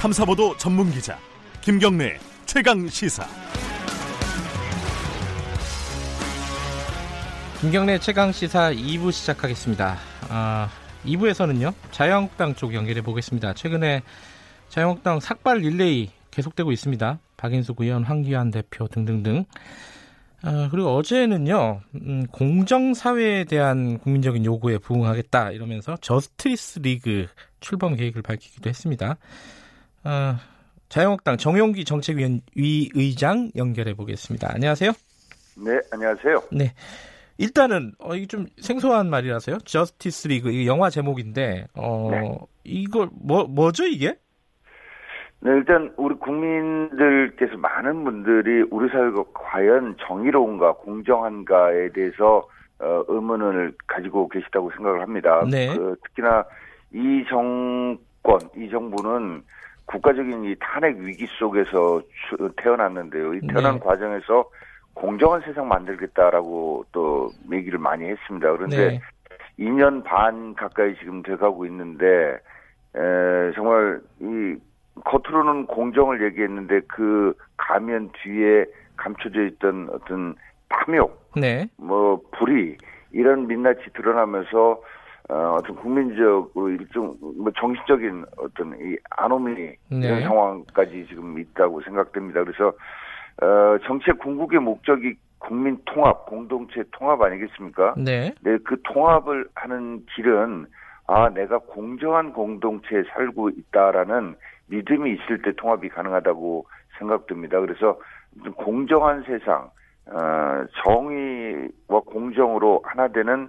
탐사보도 전문 기자 김경래 최강 시사. 김경래 최강 시사 2부 시작하겠습니다. 아, 2부에서는요 자유한국당 쪽 연결해 보겠습니다. 최근에 자유한국당 삭발 릴레이 계속되고 있습니다. 박인숙 의원, 황기환 대표 등등등. 아, 그리고 어제는요 음, 공정 사회에 대한 국민적인 요구에 부응하겠다 이러면서 저스티스 리그 출범 계획을 밝히기도 했습니다. 아, 자유한국당 정용기 정책위원 위 의장 연결해 보겠습니다. 안녕하세요. 네, 안녕하세요. 네. 일단은 어 이게 좀 생소한 말이라서요. 저스티스 리그 이 영화 제목인데 어 네. 이걸 뭐 뭐죠 이게? 네, 일단 우리 국민들께서 많은 분들이 우리 사회가 과연 정의로운가 공정한가에 대해서 어, 의문을 가지고 계시다고 생각을 합니다. 네. 그, 특히나 이 정권, 이 정부는 국가적인 이 탄핵 위기 속에서 추- 태어났는데요. 이 태어난 네. 과정에서 공정한 세상 만들겠다라고 또 얘기를 많이 했습니다. 그런데 네. 2년 반 가까이 지금 돼가고 있는데 에, 정말 이 겉으로는 공정을 얘기했는데 그 가면 뒤에 감춰져 있던 어떤 탐욕, 네. 뭐 불의 이런 민낯이 드러나면서 어, 어떤 국민적으로 일종 뭐 정신적인 어떤 이 아노미 네. 이런 상황까지 지금 있다고 생각됩니다. 그래서 어, 정책 궁극의 목적이 국민 통합, 공동체 통합 아니겠습니까? 네. 네, 그 통합을 하는 길은 아 내가 공정한 공동체에 살고 있다라는 믿음이 있을 때 통합이 가능하다고 생각됩니다. 그래서 좀 공정한 세상, 어, 정의와 공정으로 하나 되는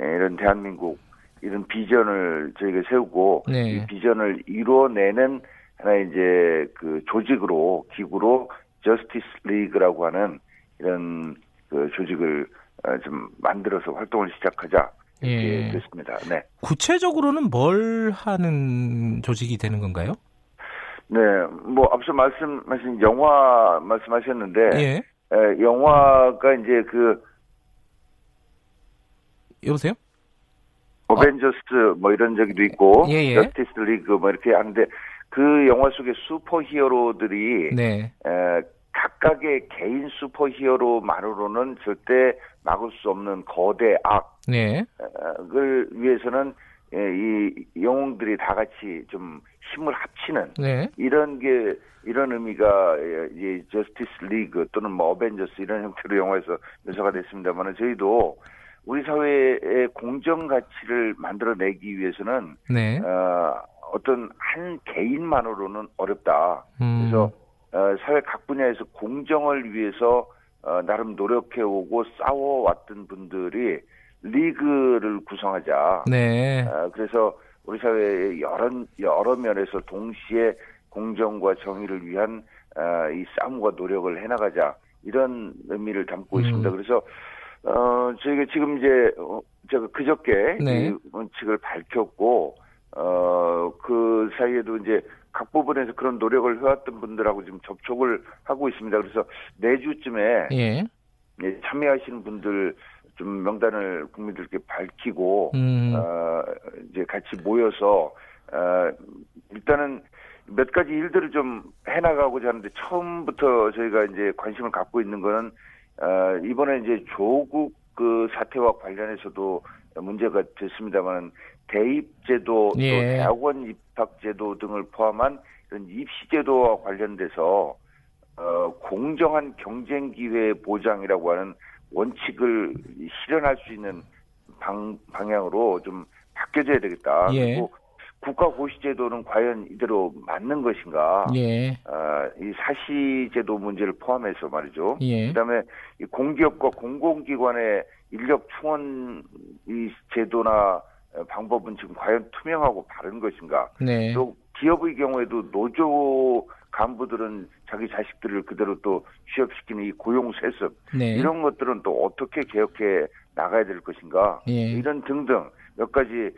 에, 이런 대한민국 이런 비전을 저희가 세우고 네. 이 비전을 이루어내는 하나의 이제 그 조직으로 기구로 저스티스 리그라고 하는 이런 그 조직을 어, 좀 만들어서 활동을 시작하자 이렇게 예. 됐습니다. 네, 구체적으로는 뭘 하는 조직이 되는 건가요? 네, 뭐 앞서 말씀하신 영화 말씀하셨는데 예. 에, 영화가 이제 그 여보세요? 어벤져스 뭐 이런 저기도 있고 예, 예. 저스티스 리그 뭐 이렇게 하는데 그 영화 속에 슈퍼 히어로들이 네. 에, 각각의 개인 슈퍼 히어로만으로는 절대 막을 수 없는 거대 네. 악을 위해서는 예, 이 영웅들이 다 같이 좀 힘을 합치는 네. 이런 게 이런 의미가 예, 이 저스티스 리그 또는 뭐 어벤져스 이런 형태로 영화에서 묘사가 됐습니다만은 저희도 우리 사회의 공정 가치를 만들어내기 위해서는 네. 어, 어떤 한 개인만으로는 어렵다. 음. 그래서 어, 사회 각 분야에서 공정을 위해서 어, 나름 노력해오고 싸워왔던 분들이 리그를 구성하자. 네. 어, 그래서 우리 사회의 여러 여러 면에서 동시에 공정과 정의를 위한 어, 이 싸움과 노력을 해나가자 이런 의미를 담고 음. 있습니다. 그래서 어, 저희가 지금 이제 어, 제가 그저께 네. 이 원칙을 밝혔고 어, 그 사이에도 이제 각 부분에서 그런 노력을 해왔던 분들하고 지금 접촉을 하고 있습니다. 그래서 내주쯤에 예. 예, 참여하시는 분들 좀 명단을 국민들께 밝히고 음. 어, 이제 같이 모여서 어, 일단은 몇 가지 일들을 좀 해나가고자 하는데 처음부터 저희가 이제 관심을 갖고 있는 거는 어, 이번에 이제 조국 그 사태와 관련해서도 문제가 됐습니다만 대입제도 또 예. 대학원 입학제도 등을 포함한 이런 입시제도와 관련돼서 어, 공정한 경쟁 기회 보장이라고 하는 원칙을 실현할 수 있는 방, 방향으로 좀 바뀌어져야 되겠다. 예. 그리고 국가 고시제도는 과연 이대로 맞는 것인가? 예. 아, 이 사시제도 문제를 포함해서 말이죠. 예. 그다음에 이 공기업과 공공기관의 인력 충원 이 제도나 어, 방법은 지금 과연 투명하고 바른 것인가? 네. 또 기업의 경우에도 노조 간부들은 자기 자식들을 그대로 또 취업시키는 이 고용 세습 네. 이런 것들은 또 어떻게 개혁해 나가야 될 것인가 예. 이런 등등 몇 가지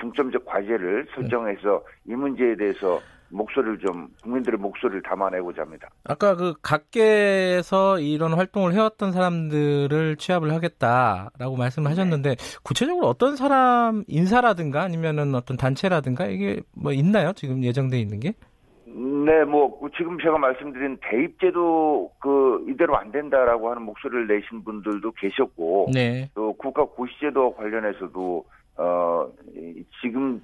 중점적 과제를 설정해서 이 문제에 대해서 목소리를 좀 국민들의 목소리를 담아내고자 합니다. 아까 그 각계에서 이런 활동을 해왔던 사람들을 취합을 하겠다라고 말씀을 하셨는데 구체적으로 어떤 사람 인사라든가 아니면은 어떤 단체라든가 이게 뭐 있나요? 지금 예정돼 있는 게? 네, 뭐 지금 제가 말씀드린 대입제도 그 이대로 안 된다라고 하는 목소리를 내신 분들도 계셨고, 네. 또 국가 고시제도 관련해서도 어 지금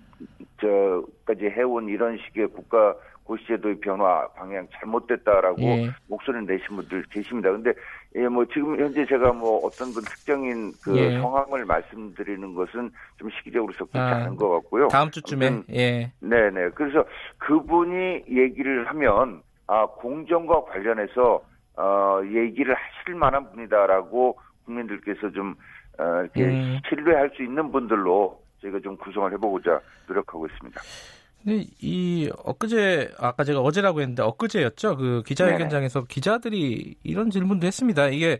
저까지 해온 이런 식의 국가 고시제도의 변화 방향 잘못됐다라고 예. 목소리를 내신 분들 계십니다. 근데 예, 뭐 지금 현재 제가 뭐 어떤 분 특정인 그 예. 성함을 말씀드리는 것은 좀 시기적으로 적절치 아, 않은 것 같고요. 다음 주쯤에 아무튼 예. 네 네. 그래서 그분이 얘기를 하면 아 공정과 관련해서 어 얘기를 하실 만한 분이다라고 국민들께서 좀 어, 이렇게 음. 신뢰할 수 있는 분들로 저희가 좀 구성을 해보고자 노력하고 있습니다. 근데 이 엊그제 아까 제가 어제라고 했는데 엊그제였죠. 그 기자회견장에서 기자들이 이런 질문도 했습니다. 이게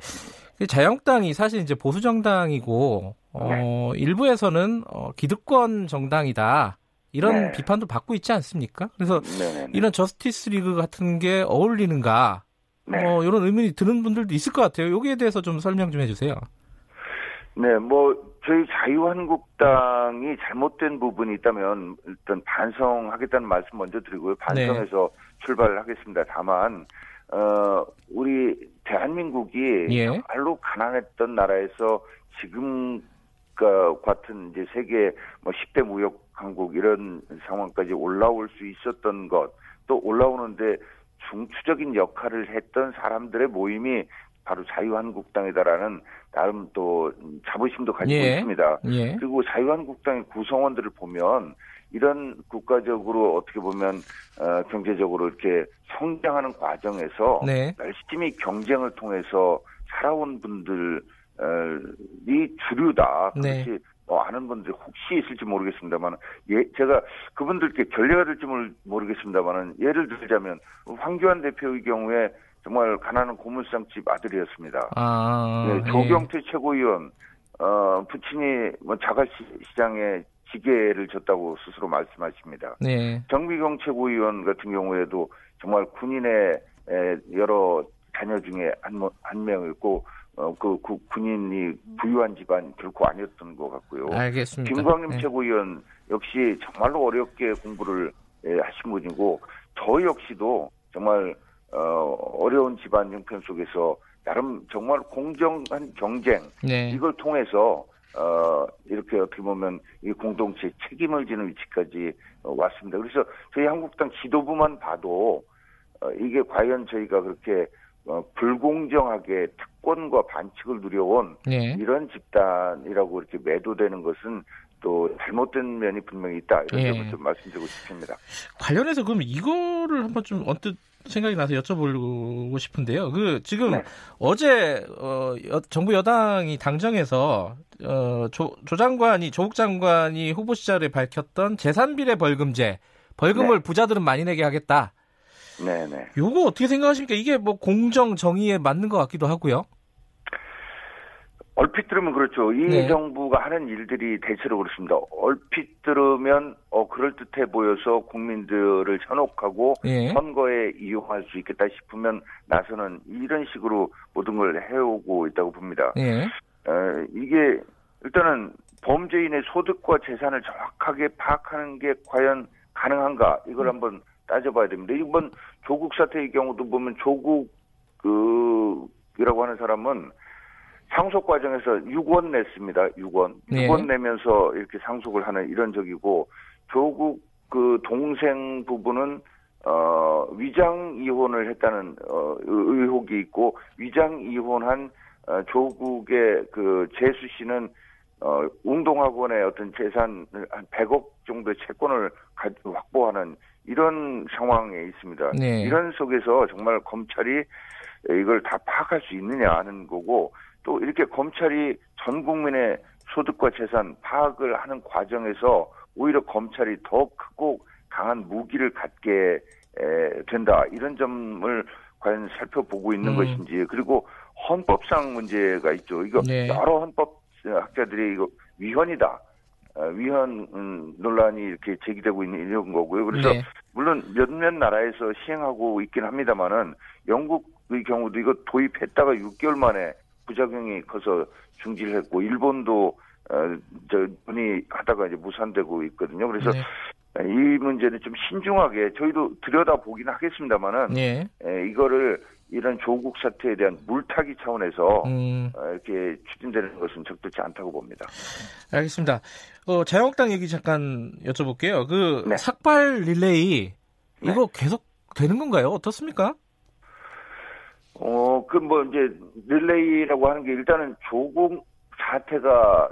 자유한국당이 사실 이제 보수 정당이고 어 일부에서는 어 기득권 정당이다. 이런 네. 비판도 받고 있지 않습니까? 그래서 네네. 이런 저스티스 리그 같은 게 어울리는가? 네. 어, 이런 의문이 드는 분들도 있을 것 같아요. 여기에 대해서 좀 설명 좀 해주세요. 네, 뭐 저희 자유한국당이 잘못된 부분이 있다면 일단 반성하겠다는 말씀 먼저 드리고요. 반성해서 출발을 하겠습니다. 다만 어 우리 대한민국이 예. 정말로 가난했던 나라에서 지금 그 같은 이제 세계 뭐 10대 무역 강국 이런 상황까지 올라올 수 있었던 것 또 올라오는데 중추적인 역할을 했던 사람들의 모임이 바로 자유한국당이다라는 나름 또 자부심도 가지고 예. 있습니다. 예. 그리고 자유한국당의 구성원들을 보면 이런 국가적으로 어떻게 보면 어, 경제적으로 이렇게 성장하는 과정에서 네. 열심히 경쟁을 통해서 살아온 분들이 주류다. 네. 그렇지 뭐 아는 분들이 혹시 있을지 모르겠습니다만 예 제가 그분들께 결례가 될지 모르- 모르겠습니다만은 예를 들자면 황교안 대표의 경우에 정말 가난한 고물상집 아들이었습니다. 아, 네, 예. 조경태 최고위원 어 부친이 뭐 자갈시장에 지게를 졌다고 스스로 말씀하십니다. 네. 정미경 최고위원 같은 경우에도 정말 군인의 에, 여러 자녀 중에 한, 모- 한 명이었고 어, 그, 그 군인이 부유한 집안 결코 아니었던 것 같고요. 알겠습니다. 김광림 네. 최고위원 역시 정말로 어렵게 공부를 예, 하신 분이고 저 역시도 정말 어, 어려운 집안 형편 속에서 나름 정말 공정한 경쟁 네. 이걸 통해서 어 이렇게 어떻게 보면 이 공동체 책임을 지는 위치까지 어, 왔습니다. 그래서 저희 한국당 지도부만 봐도 어, 이게 과연 저희가 그렇게 어, 불공정하게 특권과 반칙을 누려온 네. 이런 집단이라고 이렇게 매도되는 것은 또 잘못된 면이 분명히 있다 이런 예. 점을 좀 말씀드리고 싶습니다. 관련해서 그럼 이거를 한번 좀 언뜻 생각이 나서 여쭤보고 싶은데요. 그 지금 네. 어제 어, 여- 정부 여당이 당정에서 어, 조, 조 장관이 조국 장관이 후보 시절에 밝혔던 재산비례 벌금제 벌금을 네. 부자들은 많이 내게 하겠다. 네네. 요거 어떻게 생각하십니까? 이게 뭐 공정 정의에 맞는 것 같기도 하고요. 얼핏 들으면 그렇죠. 이 네. 정부가 하는 일들이 대체로 그렇습니다. 얼핏 들으면 어 그럴 듯해 보여서 국민들을 현혹하고 예. 선거에 이용할 수 있겠다 싶으면 나서는 이런 식으로 모든 걸 해오고 있다고 봅니다. 예. 어, 이게 일단은 범죄인의 소득과 재산을 정확하게 파악하는 게 과연 가능한가 이걸 한번 따져봐야 됩니다. 이번 조국 사태의 경우도 보면 조국 그이라고 하는 사람은 상속 과정에서 6원 냈습니다. 6원. 네. 6원 내면서 이렇게 상속을 하는 이런 적이고 조국 그 동생 부부는 어 위장 이혼을 했다는 어 의- 의혹이 있고 위장 이혼한 어, 조국의 그 재수 씨는 어 운동학원의 어떤 재산을 한 100억 정도의 채권을 가- 확보하는 이런 상황에 있습니다. 네. 이런 속에서 정말 검찰이 이걸 다 파악할 수 있느냐 하는 거고 또 이렇게 검찰이 전 국민의 소득과 재산 파악을 하는 과정에서 오히려 검찰이 더 크고 강한 무기를 갖게 에, 된다 이런 점을 과연 살펴보고 있는 음. 것인지 그리고 헌법상 문제가 있죠. 이거 네. 여러 헌법 학자들이 이거 위헌이다. 어, 위헌 음, 논란이 이렇게 제기되고 있는 이런 거고요. 그래서 네. 물론 몇몇 나라에서 시행하고 있긴 합니다만은 영국의 경우도 이거 도입했다가 6개월 만에 부작용이 커서 중지를 했고 일본도 어, 저 분이 하다가 이제 무산되고 있거든요. 그래서 네. 이 문제는 좀 신중하게 저희도 들여다 보긴 하겠습니다만은 예. 에, 이거를 이런 조국 사태에 대한 물타기 차원에서 음, 어, 이렇게 추진되는 것은 적절치 않다고 봅니다. 알겠습니다. 어, 자유한국당 얘기 잠깐 여쭤볼게요. 그 네. 삭발 릴레이 네. 이거 계속 되는 건가요? 어떻습니까? 어, 그 뭐 이제 릴레이라고 하는 게 일단은 조국 사태가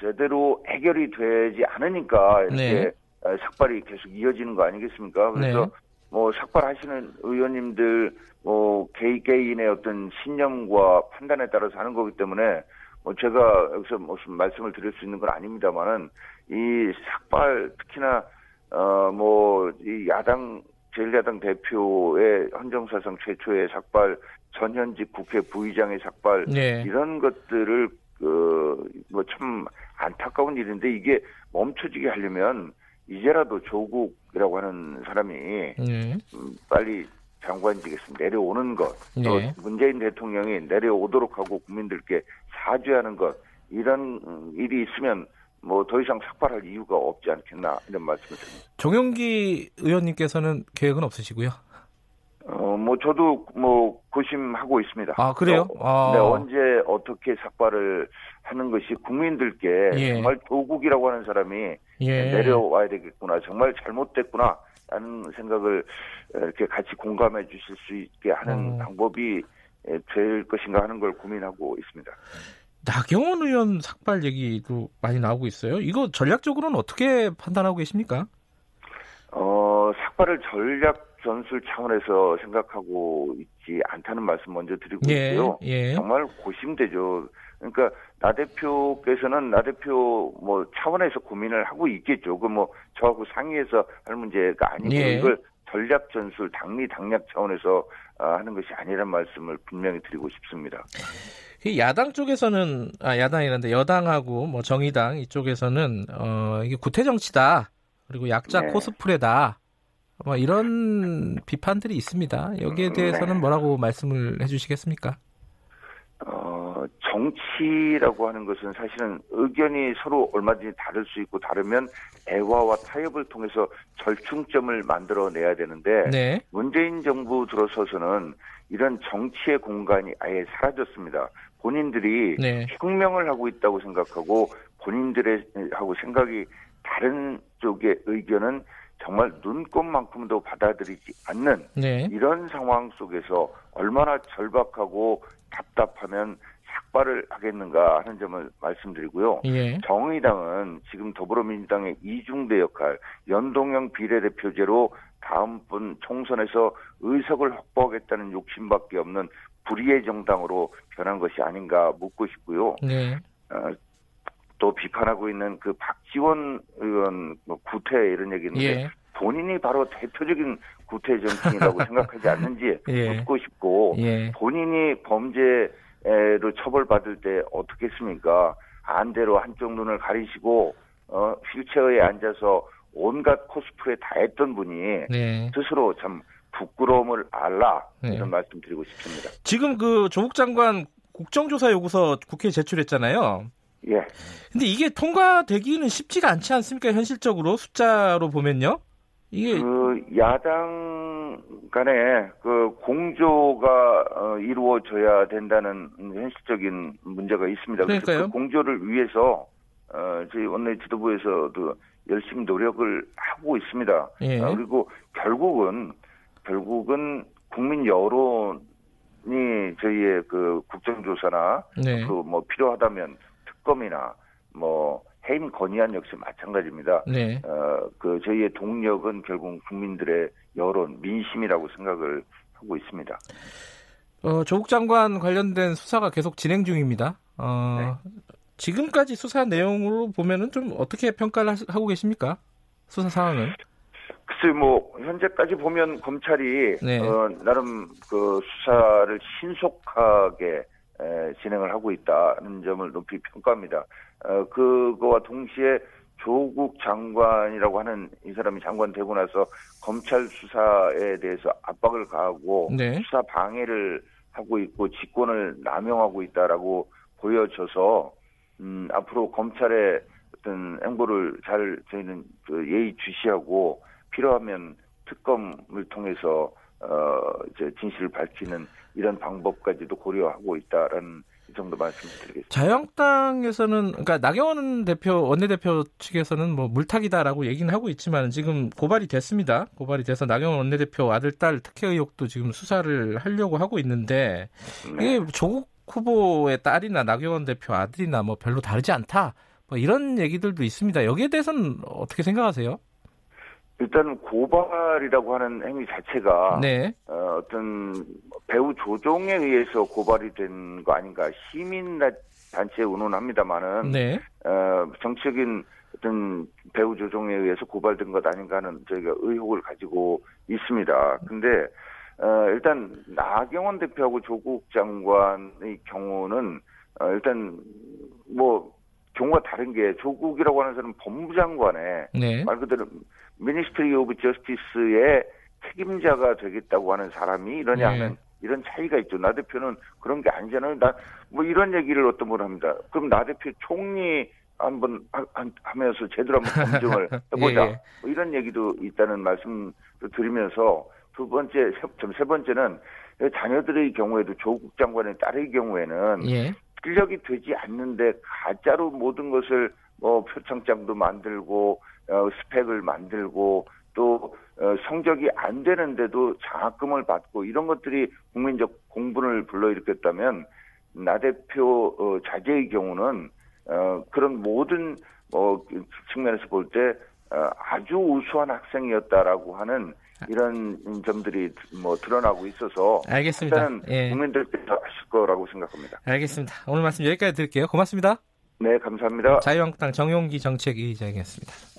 제대로 해결이 되지 않으니까 이렇게 네. 어, 삭발이 계속 이어지는 거 아니겠습니까? 그래서 네. 뭐 삭발하시는 의원님들 뭐 개인 개인의 어떤 신념과 판단에 따라서 하는 거기 때문에 뭐 제가 여기서 무슨 말씀을 드릴 수 있는 건 아닙니다만은 이 삭발 특히나 어뭐 이 야당 제1야당 대표의 헌정사상 최초의 삭발 전현직 국회 부의장의 삭발 네. 이런 것들을 그뭐 참 안타까운 일인데 이게 멈춰지게 하려면 이제라도 조국이라고 하는 사람이 네. 음, 빨리 장관직에서 내려오는 것, 또 네. 문재인 대통령이 내려오도록 하고 국민들께 사죄하는 것 이런 음, 일이 있으면 뭐 더 이상 삭발할 이유가 없지 않겠나 이런 말씀을 드립니다. 정영기 의원님께서는 계획은 없으시고요. 어, 뭐 저도 뭐 고심하고 있습니다. 아, 그래요? 어, 아. 네, 언제 어떻게 삭발을 하는 것이 국민들께 예. 정말 조국이라고 하는 사람이 예. 내려와야 되겠구나. 정말 잘못됐구나. 라는 생각을 이렇게 같이 공감해 주실 수 있게 하는 어. 방법이 될 것인가 하는 걸 고민하고 있습니다. 나경원 의원 삭발 얘기도 많이 나오고 있어요. 이거 전략적으로는 어떻게 판단하고 계십니까? 어, 삭발을 전략 전술 차원에서 생각하고 있지 않다는 말씀 먼저 드리고 예. 있고요. 예. 정말 고심되죠. 그러니까 나 대표께서는 나 대표 뭐 차원에서 고민을 하고 있겠죠. 그 뭐 저하고 상의해서 할 문제가 아니고 예. 이걸 전략 전술 당리 당략 차원에서 아, 하는 것이 아니란 말씀을 분명히 드리고 싶습니다. 이 야당 쪽에서는 아 야당이란데 여당하고 뭐 정의당 이쪽에서는 어 이게 구태 정치다 그리고 약자 네. 코스프레다 뭐 이런 비판들이 있습니다. 여기에 음, 대해서는 네. 뭐라고 말씀을 해주시겠습니까? 어, 정치라고 하는 것은 사실은 의견이 서로 얼마든지 다를 수 있고 다르면 대화와 타협을 통해서 절충점을 만들어내야 되는데 네, 문재인 정부 들어서서는 이런 정치의 공간이 아예 사라졌습니다. 본인들이 네, 혁명을 하고 있다고 생각하고 본인들의 하고 생각이 다른 쪽의 의견은 정말 눈꼽만큼도 받아들이지 않는 네, 이런 상황 속에서 얼마나 절박하고 답답하면 삭발을 하겠는가 하는 점을 말씀드리고요. 예, 정의당은 지금 더불어민주당의 이중대 역할, 연동형 비례대표제로 다음 번 총선에서 의석을 확보하겠다는 욕심밖에 없는 불의의 정당으로 변한 것이 아닌가 묻고 싶고요. 네, 어, 또 비판하고 있는 그 박지원 의원 뭐 구태 이런 얘기 있는데 예, 본인이 바로 대표적인 구태 정치인이라고 생각하지 않는지 예. 묻고 싶고 예, 본인이 범죄로 처벌받을 때 어떻게 했습니까? 안대로 한쪽 눈을 가리시고 어, 휠체어에 앉아서 온갖 코스프레 다 했던 분이 네. 스스로 참 부끄러움을 알라 네. 이런 말씀 드리고 싶습니다. 지금 그 조국 장관 국정조사 요구서 국회에 제출했잖아요. 예. 근데 이게 통과되기는 쉽지가 않지 않습니까? 현실적으로 숫자로 보면요. 이게 그 야당 간에 그 공조가 어, 이루어져야 된다는 현실적인 문제가 있습니다. 그러니까요. 그 공조를 위해서 어, 저희 원내 지도부에서도 열심히 노력을 하고 있습니다. 예. 어, 그리고 결국은 결국은 국민 여론이 저희의 그 국정조사나 네. 그뭐 필요하다면 특검이나 뭐 해임 건의안 역시 마찬가지입니다. 네. 어, 그 저희의 동력은 결국 국민들의 여론, 민심이라고 생각을 하고 있습니다. 어, 조국 장관 관련된 수사가 계속 진행 중입니다. 어, 지금까지 수사 내용으로 보면은 좀 어떻게 평가를 하- 하고 계십니까? 수사 상황은? 글쎄 뭐 현재까지 보면 검찰이 네. 어, 나름 그 수사를 신속하게 에, 진행을 하고 있다는 점을 높이 평가합니다. 어, 그거와 동시에 조국 장관이라고 하는 이 사람이 장관 되고 나서 검찰 수사에 대해서 압박을 가하고 네. 수사 방해를 하고 있고 직권을 남용하고 있다라고 보여져서 음, 앞으로 검찰의 어떤 행보를 잘 저희는 그 예의 주시하고 필요하면 특검을 통해서 어 이제 진실을 밝히는 이런 방법까지도 고려하고 있다라는 이 정도 말씀드리겠습니다. 자유한국당에서는 그러니까 나경원 대표 원내대표 측에서는 뭐 물타기다라고 얘기는 하고 있지만 지금 고발이 됐습니다. 고발이 돼서 나경원 원내대표 아들 딸 특혜 의혹도 지금 수사를 하려고 하고 있는데 네. 이게 조국 후보의 딸이나 나경원 대표 아들이나 뭐 별로 다르지 않다. 뭐 이런 얘기들도 있습니다. 여기에 대해서는 어떻게 생각하세요? 일단 고발이라고 하는 행위 자체가 네. 어, 어떤 배우 조종에 의해서 고발이 된 거 아닌가 시민 단체에 의논합니다만은 네. 어, 정치적인 어떤 배우 조종에 의해서 고발된 것 아닌가 하는 저희가 의혹을 가지고 있습니다. 근데 어, 일단 나경원 대표하고 조국 장관의 경우는 어, 일단 뭐 경우가 다른 게 조국이라고 하는 사람은 법무장관의 네. 말 그대로 Ministry of Justice의 책임자가 되겠다고 하는 사람이 이러냐 네. 하면 이런 차이가 있죠. 나 대표는 그런 게 아니잖아요. 나 뭐 이런 얘기를 어떤 분 합니다. 그럼 나 대표 총리 한번 하, 면서 제대로 한번 검증을 해보자. 예. 뭐 이런 얘기도 있다는 말씀을 드리면서 두 번째, 세, 세 번째는 자녀들의 경우에도 조국 장관의 딸의 경우에는 예. 실력이 되지 않는데 가짜로 모든 것을 뭐 표창장도 만들고 어, 스펙을 만들고 또 어, 성적이 안 되는데도 장학금을 받고 이런 것들이 국민적 공분을 불러일으켰다면 나 대표 어, 자제의 경우는 어, 그런 모든 어, 측면에서 볼때 어, 아주 우수한 학생이었다라고 하는 이런 점들이 뭐 드러나고 있어서 알겠습니다. 일단은 예. 국민들께서 아실 거라고 생각합니다. 알겠습니다. 오늘 말씀 여기까지 드릴게요. 고맙습니다. 네, 감사합니다. 자유한국당 정용기 정책위의장이었습니다.